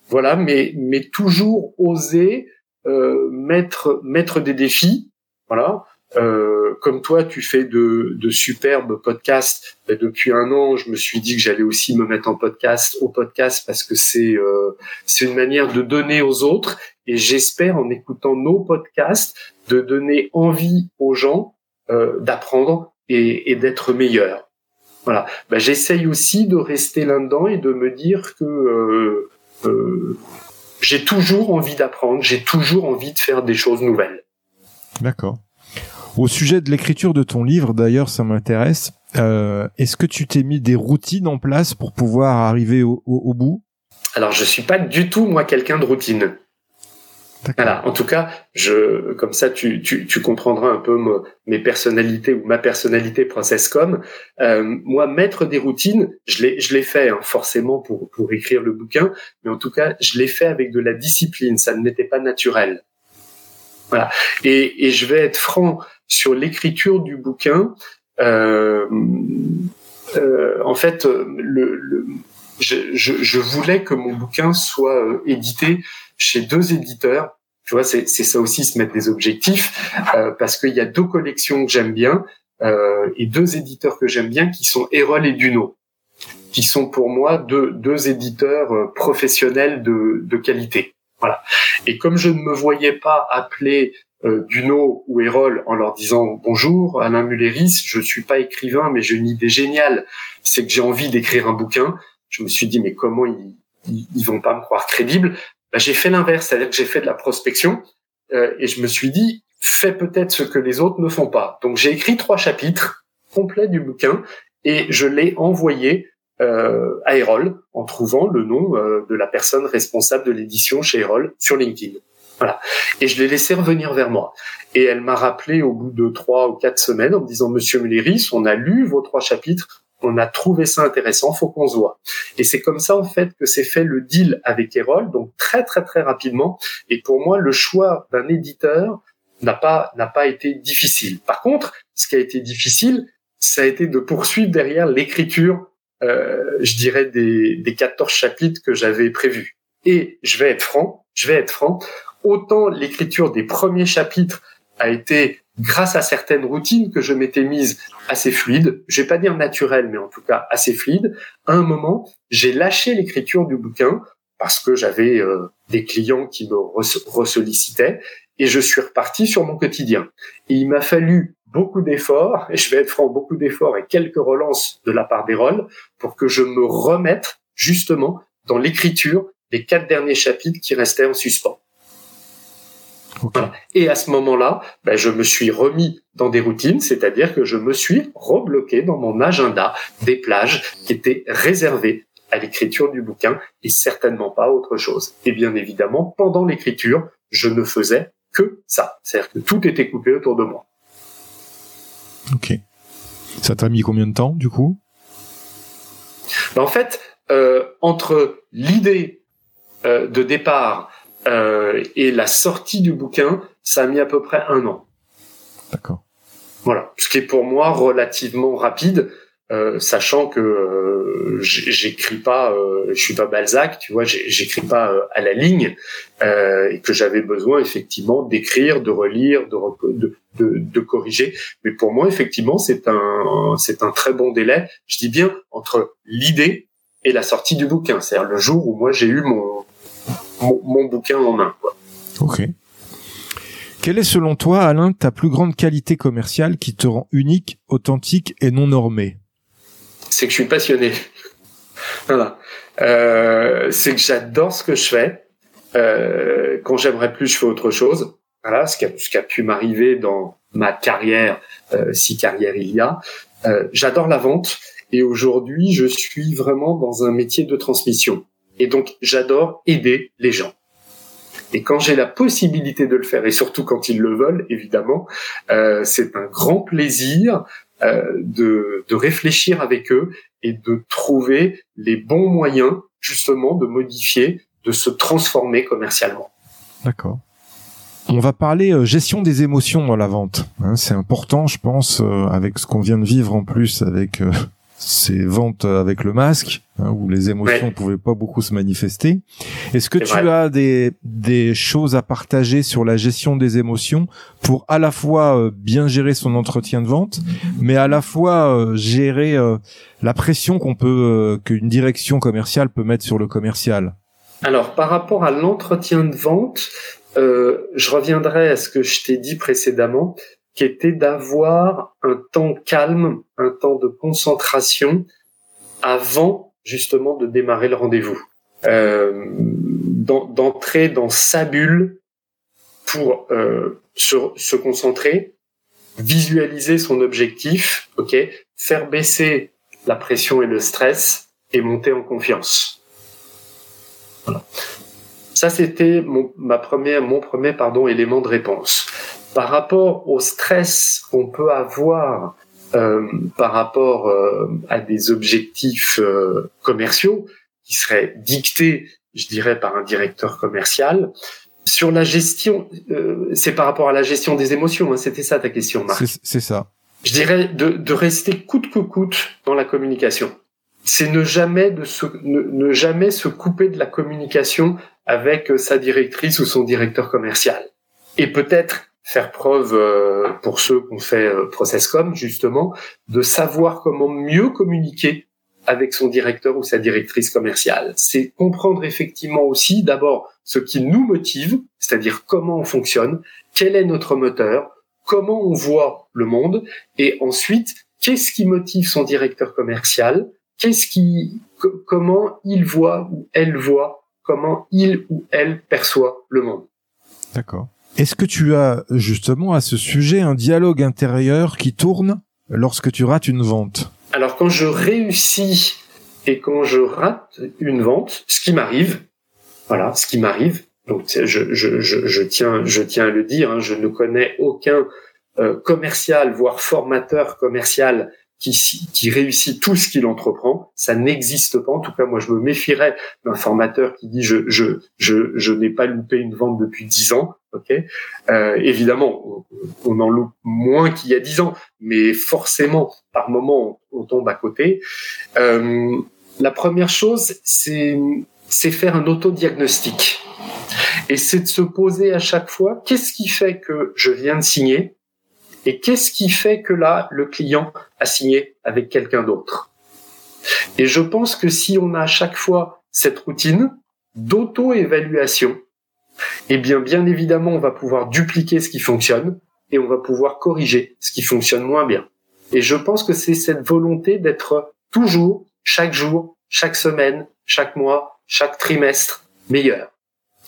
S2: voilà, mais mais toujours oser euh, mettre mettre des défis, voilà. Euh, comme toi, tu fais de, de superbes podcasts. Ben, depuis un an, je me suis dit que j'allais aussi me mettre en podcast, au podcast, parce que c'est euh, c'est une manière de donner aux autres. Et j'espère, en écoutant nos podcasts, de donner envie aux gens euh, d'apprendre et, et d'être meilleurs. Voilà. Ben, J'essaye aussi de rester là-dedans et de me dire que euh, euh, j'ai toujours envie d'apprendre, j'ai toujours envie de faire des choses nouvelles.
S1: D'accord. Au sujet de l'écriture de ton livre, d'ailleurs, ça m'intéresse. Euh, Est-ce que tu t'es mis des routines en place pour pouvoir arriver au, au, au bout?
S2: Alors, je suis pas du tout moi quelqu'un de routine. Voilà. En tout cas, je, comme ça, tu, tu, tu comprendras un peu mes personnalités ou ma personnalité processcom. Euh, moi, mettre des routines, je l'ai, je l'ai fait hein, forcément pour pour écrire le bouquin, mais en tout cas, je l'ai fait avec de la discipline. Ça n'était pas naturel. Voilà. Et, et je vais être franc sur l'écriture du bouquin. Euh, euh, en fait, le, le je, je, je, voulais que mon bouquin soit euh, édité chez deux éditeurs. Tu vois, c'est ça aussi se mettre des objectifs euh, parce qu'il y a deux collections que j'aime bien euh, et deux éditeurs que j'aime bien qui sont Erol et Duno, qui sont pour moi deux, deux éditeurs euh, professionnels de, de qualité. Voilà. Et comme je ne me voyais pas appeler euh, Duno ou Erol en leur disant bonjour Alain Mulleris, je suis pas écrivain mais j'ai une idée géniale, c'est que j'ai envie d'écrire un bouquin. Je me suis dit mais comment ils, ils, ils vont pas me croire crédible? Bah, j'ai fait l'inverse, c'est-à-dire que j'ai fait de la prospection euh, et je me suis dit, fais peut-être ce que les autres ne font pas. Donc j'ai écrit trois chapitres complets du bouquin et je l'ai envoyé euh, à Erol en trouvant le nom euh, de la personne responsable de l'édition chez Erol sur LinkedIn. Voilà. Et je l'ai laissé revenir vers moi. Et elle m'a rappelé au bout de trois ou quatre semaines en me disant, Monsieur Mulleris, on a lu vos trois chapitres, on a trouvé ça intéressant, faut qu'on se voit. Et c'est comme ça en fait que s'est fait le deal avec Erol, donc très très très rapidement. Et pour moi, le choix d'un éditeur n'a pas n'a pas été difficile. Par contre, ce qui a été difficile, ça a été de poursuivre derrière l'écriture, euh, je dirais des des 14 chapitres que j'avais prévus. Et je vais être franc, je vais être franc, autant l'écriture des premiers chapitres a été grâce à certaines routines que je m'étais mises assez fluides, je vais pas dire naturelles, mais en tout cas assez fluides, à un moment, j'ai lâché l'écriture du bouquin parce que j'avais euh, des clients qui me ressollicitaient et je suis reparti sur mon quotidien. Il m'a fallu beaucoup d'efforts, et je vais être franc, beaucoup d'efforts et quelques relances de la part des rôles pour que je me remette justement dans l'écriture des quatre derniers chapitres qui restaient en suspens. Et à ce moment-là, ben, je me suis remis dans des routines, c'est-à-dire que je me suis rebloqué dans mon agenda des plages qui étaient réservées à l'écriture du bouquin et certainement pas autre chose. Et bien évidemment, pendant l'écriture, je ne faisais que ça. C'est-à-dire que tout était coupé autour de moi.
S1: Ok. Ça t'a mis combien de temps, du coup?
S2: Ben, En fait, euh, entre l'idée euh, de départ euh, et la sortie du bouquin, ça a mis à peu près un an.
S1: D'accord.
S2: Voilà, ce qui est pour moi relativement rapide. euh, sachant que euh, j'écris pas, euh, je suis pas Balzac, tu vois, j'écris pas euh, à la ligne, et que j'avais besoin effectivement d'écrire, de relire, de, de, de, de, corriger. Mais pour moi, effectivement, c'est un c'est un très bon délai. Je dis bien entre l'idée et la sortie du bouquin, c'est-à-dire le jour où moi j'ai eu mon, mon, mon bouquin en main. Quoi.
S1: Ok. Quelle est selon toi, Alain, ta plus grande qualité commerciale qui te rend unique, authentique et non normée
S2: c'est que je suis passionné. voilà. Euh, c'est que j'adore ce que je fais. Euh, quand j'aimerais plus, je fais autre chose. Voilà, ce qui a, ce qui a pu m'arriver dans ma carrière, euh, si carrière il y a. J'adore la vente et aujourd'hui, je suis vraiment dans un métier de transmission. Et donc, j'adore aider les gens. Et quand j'ai la possibilité de le faire, et surtout quand ils le veulent, évidemment, euh, c'est un grand plaisir euh, de, de réfléchir avec eux et de trouver les bons moyens justement de modifier, de se transformer commercialement.
S1: D'accord. On va parler euh, gestion des émotions dans la vente. Hein, c'est important, je pense, euh, avec ce qu'on vient de vivre en plus avec ces ventes avec le masque, hein, où les émotions ne pouvaient pas beaucoup se manifester. Est-ce que tu as des, des choses à partager sur la gestion des émotions pour à la fois euh, bien gérer son entretien de vente, mais à la fois euh, gérer euh, la pression qu'on peut, qu'une direction commerciale peut mettre sur le commercial?
S2: Alors, par rapport à l'entretien de vente, je reviendrai à ce que je t'ai dit précédemment qui était d'avoir un temps calme, un temps de concentration avant justement de démarrer le rendez-vous. Euh, d'entrer dans sa bulle pour euh, se, concentrer, visualiser son objectif, ok, faire baisser la pression et le stress et monter en confiance. Voilà. Ça, c'était mon, ma mon premier pardon, élément de réponse par rapport au stress qu'on peut avoir euh, par rapport euh, à des objectifs euh, commerciaux qui seraient dictés, je dirais, par un directeur commercial. Sur la gestion, euh, c'est par rapport à la gestion des émotions. Hein, C'était ça ta question, Marc.
S1: C'est ça.
S2: Je dirais de, de, rester coûte que coûte dans la communication. C'est ne jamais de se, ne, ne jamais se couper de la communication avec sa directrice ou son directeur commercial. Et peut-être faire preuve euh, pour ceux qui ont fait euh, ProcessCom justement de savoir comment mieux communiquer avec son directeur ou sa directrice commerciale. C'est comprendre effectivement aussi d'abord ce qui nous motive, c'est-à-dire comment on fonctionne, quel est notre moteur, comment on voit le monde, et ensuite qu'est-ce qui motive son directeur commercial, qu'est-ce qui, comment il voit ou elle voit, comment il ou elle perçoit le monde.
S1: D'accord. Est-ce que tu as justement à ce sujet un dialogue intérieur qui tourne lorsque tu rates une vente?
S2: Alors quand je réussis et quand je rate une vente, ce qui m'arrive, voilà, ce qui m'arrive, donc je, je, je, tiens, je tiens à le dire, hein, je ne connais aucun euh, commercial, voire formateur commercial qui, qui réussit tout ce qu'il entreprend, ça n'existe pas. En tout cas, moi, je me méfierais d'un formateur qui dit je je je, je n'ai pas loupé une vente depuis dix ans. Ok, euh, évidemment, on, en loupe moins qu'il y a dix ans, mais forcément, par moment, on, tombe à côté. Euh, la première chose, c'est c'est faire un autodiagnostic. Et c'est de se poser à chaque fois, qu'est-ce qui fait que je viens de signer? Et qu'est-ce qui fait que là, le client a signé avec quelqu'un d'autre? Et je pense que si on a à chaque fois cette routine d'auto-évaluation, eh bien, bien évidemment, on va pouvoir dupliquer ce qui fonctionne et on va pouvoir corriger ce qui fonctionne moins bien. Et je pense que c'est cette volonté d'être toujours, chaque jour, chaque semaine, chaque mois, chaque trimestre meilleur.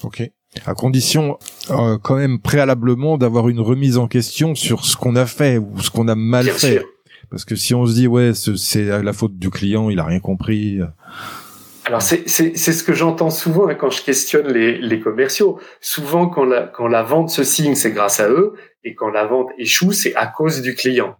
S1: Ok à condition euh, quand même préalablement d'avoir une remise en question sur ce qu'on a fait ou ce qu'on a mal fait. Parce que si on se dit ouais c'est la faute du client, il a rien compris. Euh.
S2: Alors c'est ce que j'entends souvent hein, quand je questionne les, les commerciaux. Souvent quand la quand la vente se signe, c'est grâce à eux, et quand la vente échoue, c'est à cause du client.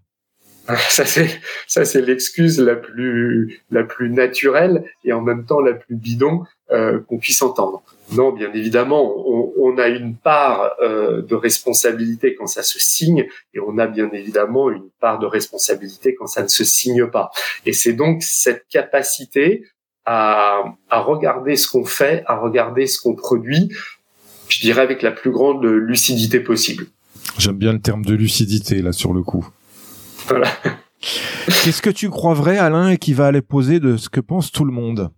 S2: Ça c'est ça c'est l'excuse la plus la plus naturelle et en même temps la plus bidon euh, qu'on puisse entendre. Non, bien évidemment, on, a une part euh, de responsabilité quand ça se signe, et on a bien évidemment une part de responsabilité quand ça ne se signe pas. Et c'est donc cette capacité à, à regarder ce qu'on fait, à regarder ce qu'on produit, je dirais avec la plus grande lucidité possible.
S1: J'aime bien le terme de lucidité là sur le coup. Voilà. Qu'est-ce que tu crois vrai, Alain, et qui va aller poser de ce que pense tout le monde?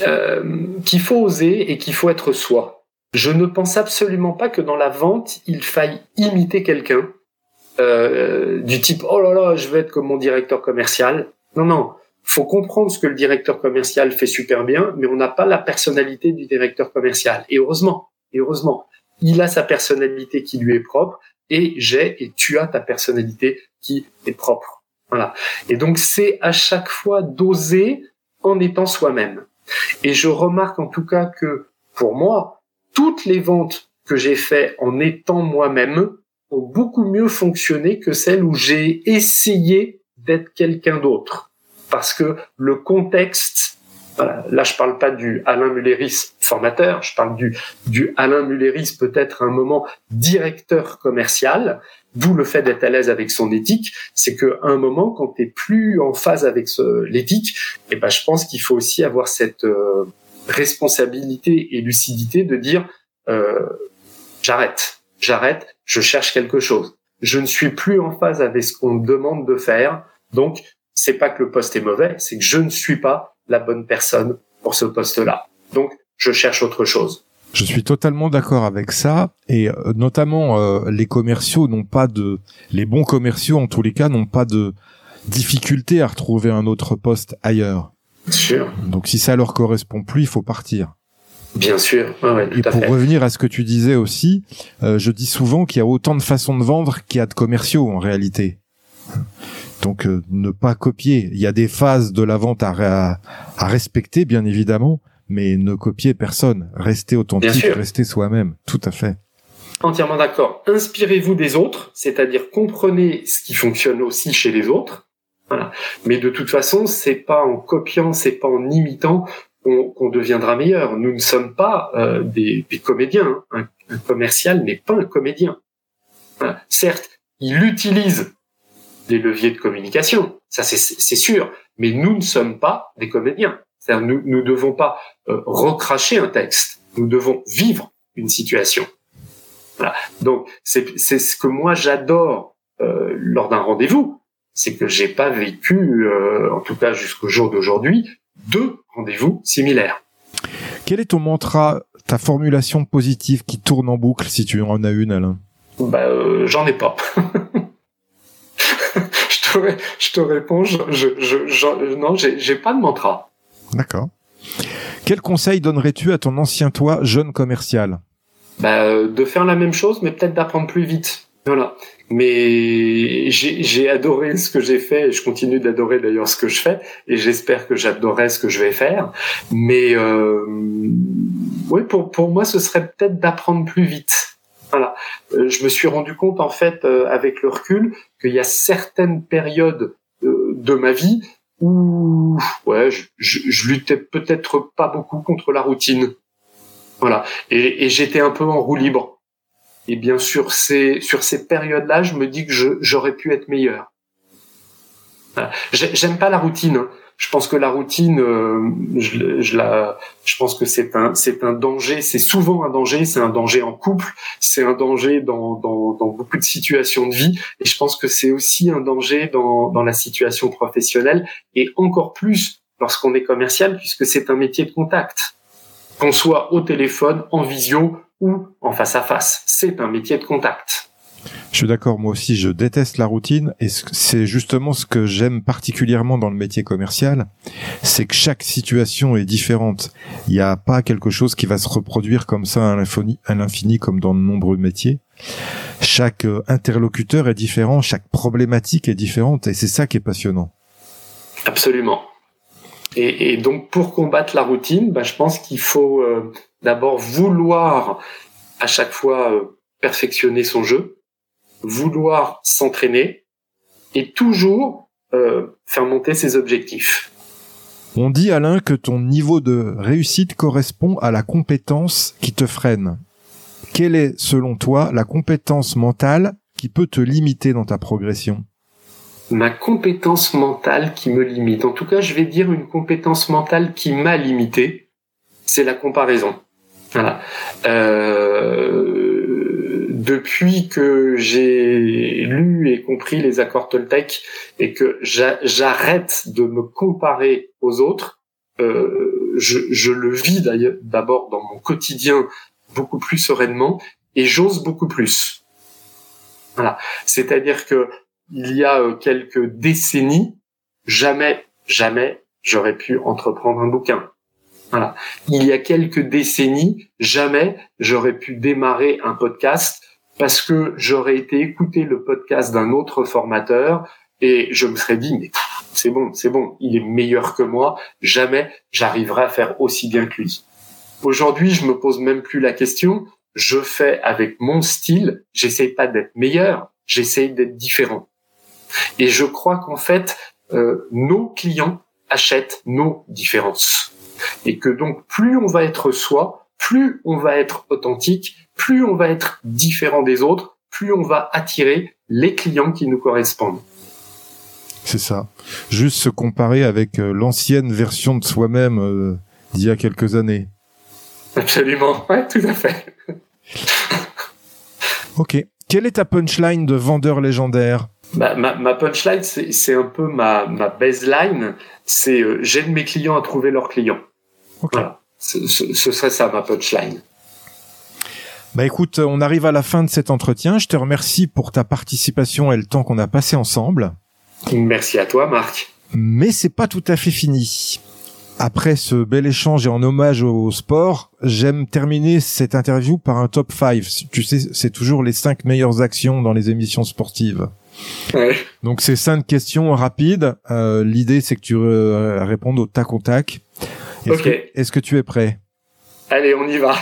S2: Euh, Qu'il faut oser et qu'il faut être soi. Je ne pense absolument pas que dans la vente, il faille imiter quelqu'un euh, du type oh là là, je veux être comme mon directeur commercial. Non, non. Faut comprendre ce que le directeur commercial fait super bien, mais on n'a pas la personnalité du directeur commercial. Et heureusement, et heureusement, il a sa personnalité qui lui est propre, et j'ai et tu as ta personnalité qui est propre. Voilà. Et donc c'est à chaque fois d'oser en étant soi-même. Et je remarque en tout cas que pour moi, toutes les ventes que j'ai faites en étant moi-même ont beaucoup mieux fonctionné que celles où j'ai essayé d'être quelqu'un d'autre. Parce que le contexte, voilà, là je parle pas du Alain Mulleris formateur, je parle du, du Alain Mulleris peut-être un moment directeur commercial, D'où le fait d'être à l'aise avec son éthique, c'est qu'à un moment, quand tu es plus en phase avec l'éthique, eh ben, je pense qu'il faut aussi avoir cette euh, responsabilité et lucidité de dire euh, j'arrête, j'arrête, je cherche quelque chose. Je ne suis plus en phase avec ce qu'on me demande de faire, donc c'est pas que le poste est mauvais, c'est que je ne suis pas la bonne personne pour ce poste-là. Donc je cherche autre chose.
S1: Je suis totalement d'accord avec ça et euh, notamment euh, les commerciaux n'ont pas de les bons commerciaux en tous les cas n'ont pas de difficulté à retrouver un autre poste ailleurs.
S2: Sûr.
S1: Donc si ça leur correspond plus, il faut partir.
S2: Bien sûr. Ouais,
S1: et pour revenir à ce que tu disais aussi, euh, je dis souvent qu'il y a autant de façons de vendre qu'il y a de commerciaux en réalité. Donc ne pas copier. Il y a des phases de la vente à, à respecter, bien évidemment, mais ne copiez personne. Restez authentique, restez soi-même. Tout à fait.
S2: Entièrement d'accord. Inspirez-vous des autres, c'est-à-dire comprenez ce qui fonctionne aussi chez les autres. Voilà. Mais de toute façon, c'est pas en copiant, c'est pas en imitant qu'on deviendra meilleur. Nous ne sommes pas euh, des, comédiens. Hein. Un, commercial n'est pas un comédien. Certes, il utilise des leviers de communication, ça c'est sûr, mais nous ne sommes pas des comédiens. C'est-à-dire nous ne devons pas recracher un texte, nous devons vivre une situation. Voilà. Donc c'est ce que moi j'adore euh, lors d'un rendez-vous, c'est que j'ai pas vécu, euh, en tout cas jusqu'au jour d'aujourd'hui, deux rendez-vous similaires.
S1: Quel est ton mantra, ta formulation positive qui tourne en boucle, si tu en as une, Alain?
S2: Bah, J'en ai pas. je, te, je te réponds, je, je, je non, j'ai pas de mantra.
S1: D'accord. Quel conseil donnerais-tu à ton ancien toi, jeune commercial?
S2: Bah, euh, De faire la même chose, mais peut-être d'apprendre plus vite. Voilà. Mais j'ai adoré ce que j'ai fait et je continue d'adorer d'ailleurs ce que je fais et j'espère que j'adorerai ce que je vais faire. Mais euh, oui, pour, pour moi, ce serait peut-être d'apprendre plus vite. Voilà. Euh, je me suis rendu compte en fait avec le recul qu'il y a certaines périodes de ma vie où ouais, je, je, luttais peut-être pas beaucoup contre la routine. Voilà. Et, et j'étais un peu en roue libre. Et bien sûr, c'est sur ces périodes-là, je me dis que j'aurais pu être meilleur. J'aime pas la routine. Je pense que la routine, euh, je, je, la, je pense que c'est un, c'est un danger. C'est souvent un danger. C'est un danger en couple. C'est un danger dans, dans, dans, beaucoup de situations de vie. Et je pense que c'est aussi un danger dans, dans la situation professionnelle et encore plus lorsqu'on est commercial, puisque c'est un métier de contact. Qu'on soit au téléphone, en visio ou en face à face, c'est un métier de contact.
S1: Je suis d'accord, moi aussi, je déteste la routine et c'est justement ce que j'aime particulièrement dans le métier commercial, c'est que chaque situation est différente. Il n'y a pas quelque chose qui va se reproduire comme ça à l'infini comme dans de nombreux métiers. Chaque euh, interlocuteur est différent, chaque problématique est différente et c'est ça qui est passionnant.
S2: Absolument. Et, donc pour combattre la routine, bah, je pense qu'il faut euh, d'abord vouloir à chaque fois euh, perfectionner son jeu, vouloir s'entraîner et toujours euh, faire monter ses objectifs.
S1: On dit Alain que ton niveau de réussite correspond à la compétence qui te freine. Quelle est, selon toi, la compétence mentale qui peut te limiter dans ta progression?
S2: Ma compétence mentale qui me limite. En tout cas, je vais dire une compétence mentale qui m'a limité, c'est la comparaison. Voilà. Euh, depuis que j'ai lu et compris les accords Toltec et que j'arrête de me comparer aux autres, euh, je, je, le vis d'abord dans mon quotidien beaucoup plus sereinement et j'ose beaucoup plus. Voilà. C'est-à-dire que il y a euh, quelques décennies, jamais, jamais j'aurais pu entreprendre un bouquin. Voilà. Il y a quelques décennies, jamais j'aurais pu démarrer un podcast parce que j'aurais été écouter le podcast d'un autre formateur et je me serais dit mais c'est bon, c'est bon, il est meilleur que moi, jamais j'arriverai à faire aussi bien que lui. Aujourd'hui, je me pose même plus la question. Je fais avec mon style. J'essaye pas d'être meilleur. J'essaye d'être différent. Et je crois qu'en fait, euh, nos clients achètent nos différences. Et que donc, plus on va être soi, plus on va être authentique, plus on va être différent des autres, plus on va attirer les clients qui nous correspondent.
S1: C'est ça. Juste se comparer avec euh, l'ancienne version de soi-même euh, d'il y a quelques années.
S2: Absolument, ouais, tout à fait.
S1: ok. Quelle est ta punchline de vendeur légendaire?
S2: Bah, ma, ma, punchline, c'est un peu ma, ma baseline. C'est euh, j'aide mes clients à trouver leurs clients. Voilà. Ce, ce, serait ça ma punchline.
S1: Bah écoute, on arrive à la fin de cet entretien. Je te remercie pour ta participation et le temps qu'on a passé ensemble.
S2: Merci à toi, Marc.
S1: Mais c'est pas tout à fait fini. Après ce bel échange et en hommage au sport, j'aime terminer cette interview par un top 5. Tu sais, c'est toujours les 5 meilleures actions dans les émissions sportives. Ouais. Donc c'est cinq questions rapides. Euh, L'idée c'est que tu euh, répondes au tac au tac. Est-ce que, est que tu es prêt?
S2: Allez, on y va.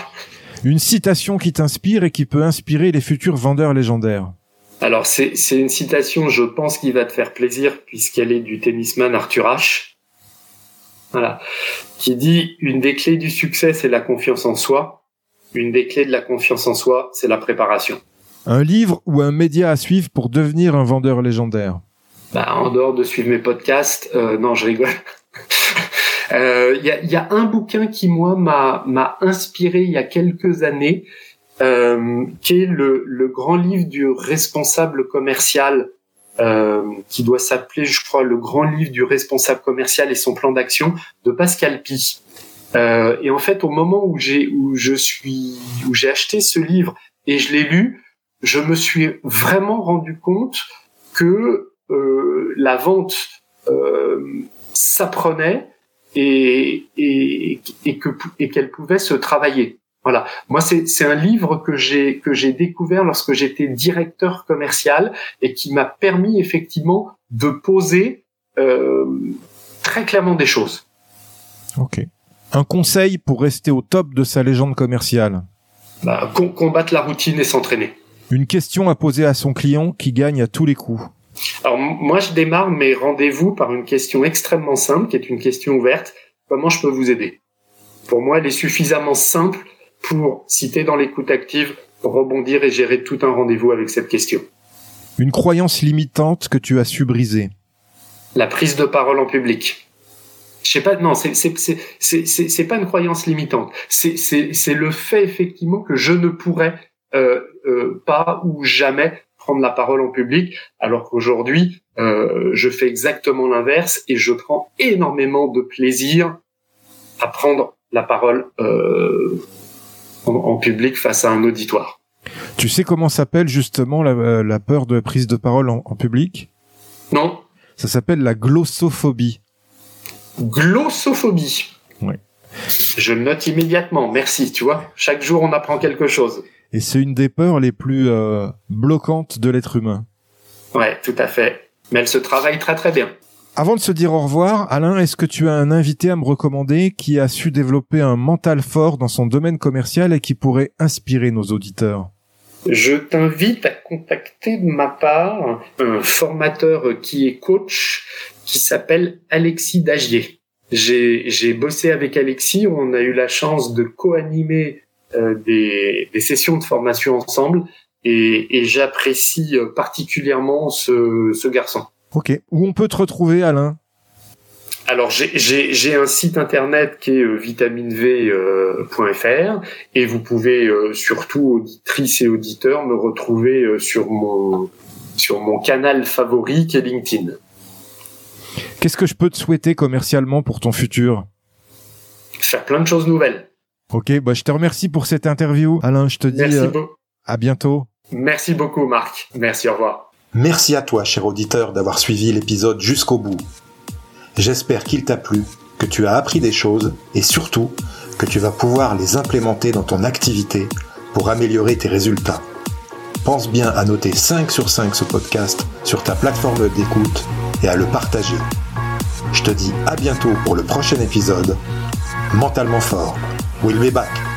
S1: Une citation qui t'inspire et qui peut inspirer les futurs vendeurs légendaires.
S2: Alors c'est une citation, je pense, qui va te faire plaisir puisqu'elle est du tennisman Arthur Ashe voilà, qui dit une des clés du succès, c'est la confiance en soi. Une des clés de la confiance en soi, c'est la préparation.
S1: Un livre ou un média à suivre pour devenir un vendeur légendaire
S2: bah, En dehors de suivre mes podcasts, euh, non, je rigole. Il euh, y, a, y, a, un bouquin qui, moi, m'a inspiré il y a quelques années, euh, qui est le, le, grand livre du responsable commercial euh, qui doit s'appeler, je crois, le grand livre du responsable commercial et son plan d'action de Pascal Pi. Euh, et en fait, au moment où j'ai où je suis où j'ai acheté ce livre et je l'ai lu, je me suis vraiment rendu compte que euh, la vente euh, s'apprenait et, et, et que et qu'elle pouvait se travailler. Voilà. Moi, c'est un livre que j'ai que j'ai découvert lorsque j'étais directeur commercial et qui m'a permis effectivement de poser euh, très clairement des choses.
S1: Ok. Un conseil pour rester au top de sa légende commerciale?
S2: Bah, combattre la routine et s'entraîner.
S1: Une question à poser à son client qui gagne à tous les coups.
S2: Alors moi, je démarre mes rendez-vous par une question extrêmement simple, qui est une question ouverte. Comment je peux vous aider? Pour moi, elle est suffisamment simple pour, si tu dans l'écoute active, rebondir et gérer tout un rendez-vous avec cette question.
S1: Une croyance limitante que tu as su briser.
S2: La prise de parole en public. Je sais pas, non, c'est c'est pas une croyance limitante. C'est le fait effectivement que je ne pourrais euh, euh, pas ou jamais prendre la parole en public, alors qu'aujourd'hui euh, je fais exactement l'inverse et je prends énormément de plaisir à prendre la parole euh, en, public face à un auditoire.
S1: Tu sais comment s'appelle justement la, euh, peur de prise de parole en, public?
S2: Non.
S1: Ça s'appelle la glossophobie.
S2: Glossophobie.
S1: Oui.
S2: Je le note immédiatement. Merci. Tu vois, chaque jour on apprend quelque chose.
S1: Et c'est une des peurs les plus euh, bloquantes de l'être humain.
S2: Ouais, tout à fait. Mais elle se travaille très très bien.
S1: Avant de se dire au revoir, Alain, est-ce que tu as un invité à me recommander qui a su développer un mental fort dans son domaine commercial et qui pourrait inspirer nos auditeurs?
S2: Je t'invite à contacter de ma part un formateur qui est coach qui s'appelle Alexis Dagier. j'ai bossé avec Alexis. On a eu la chance de co-animer des, des, sessions de formation ensemble et, et j'apprécie particulièrement ce, ce garçon.
S3: Ok. Où on peut te retrouver, Alain?
S2: Alors j'ai un site internet qui est euh, vitaminv.fr euh, et vous pouvez euh, surtout auditrices et auditeurs me retrouver sur mon sur mon canal favori qui est LinkedIn.
S3: Qu'est-ce que je peux te souhaiter commercialement pour ton futur?
S2: Faire plein de choses nouvelles.
S3: Ok, bah je te remercie pour cette interview, Alain. Je te dis à bientôt.
S2: Merci beaucoup, Marc. Merci, au revoir.
S1: Merci à toi, cher auditeur, d'avoir suivi l'épisode jusqu'au bout. J'espère qu'il t'a plu, que tu as appris des choses et surtout que tu vas pouvoir les implémenter dans ton activité pour améliorer tes résultats. Pense bien à noter 5 sur 5 ce podcast sur ta plateforme d'écoute et à le partager. Je te dis à bientôt pour le prochain épisode. Mentalement fort. We'll be back.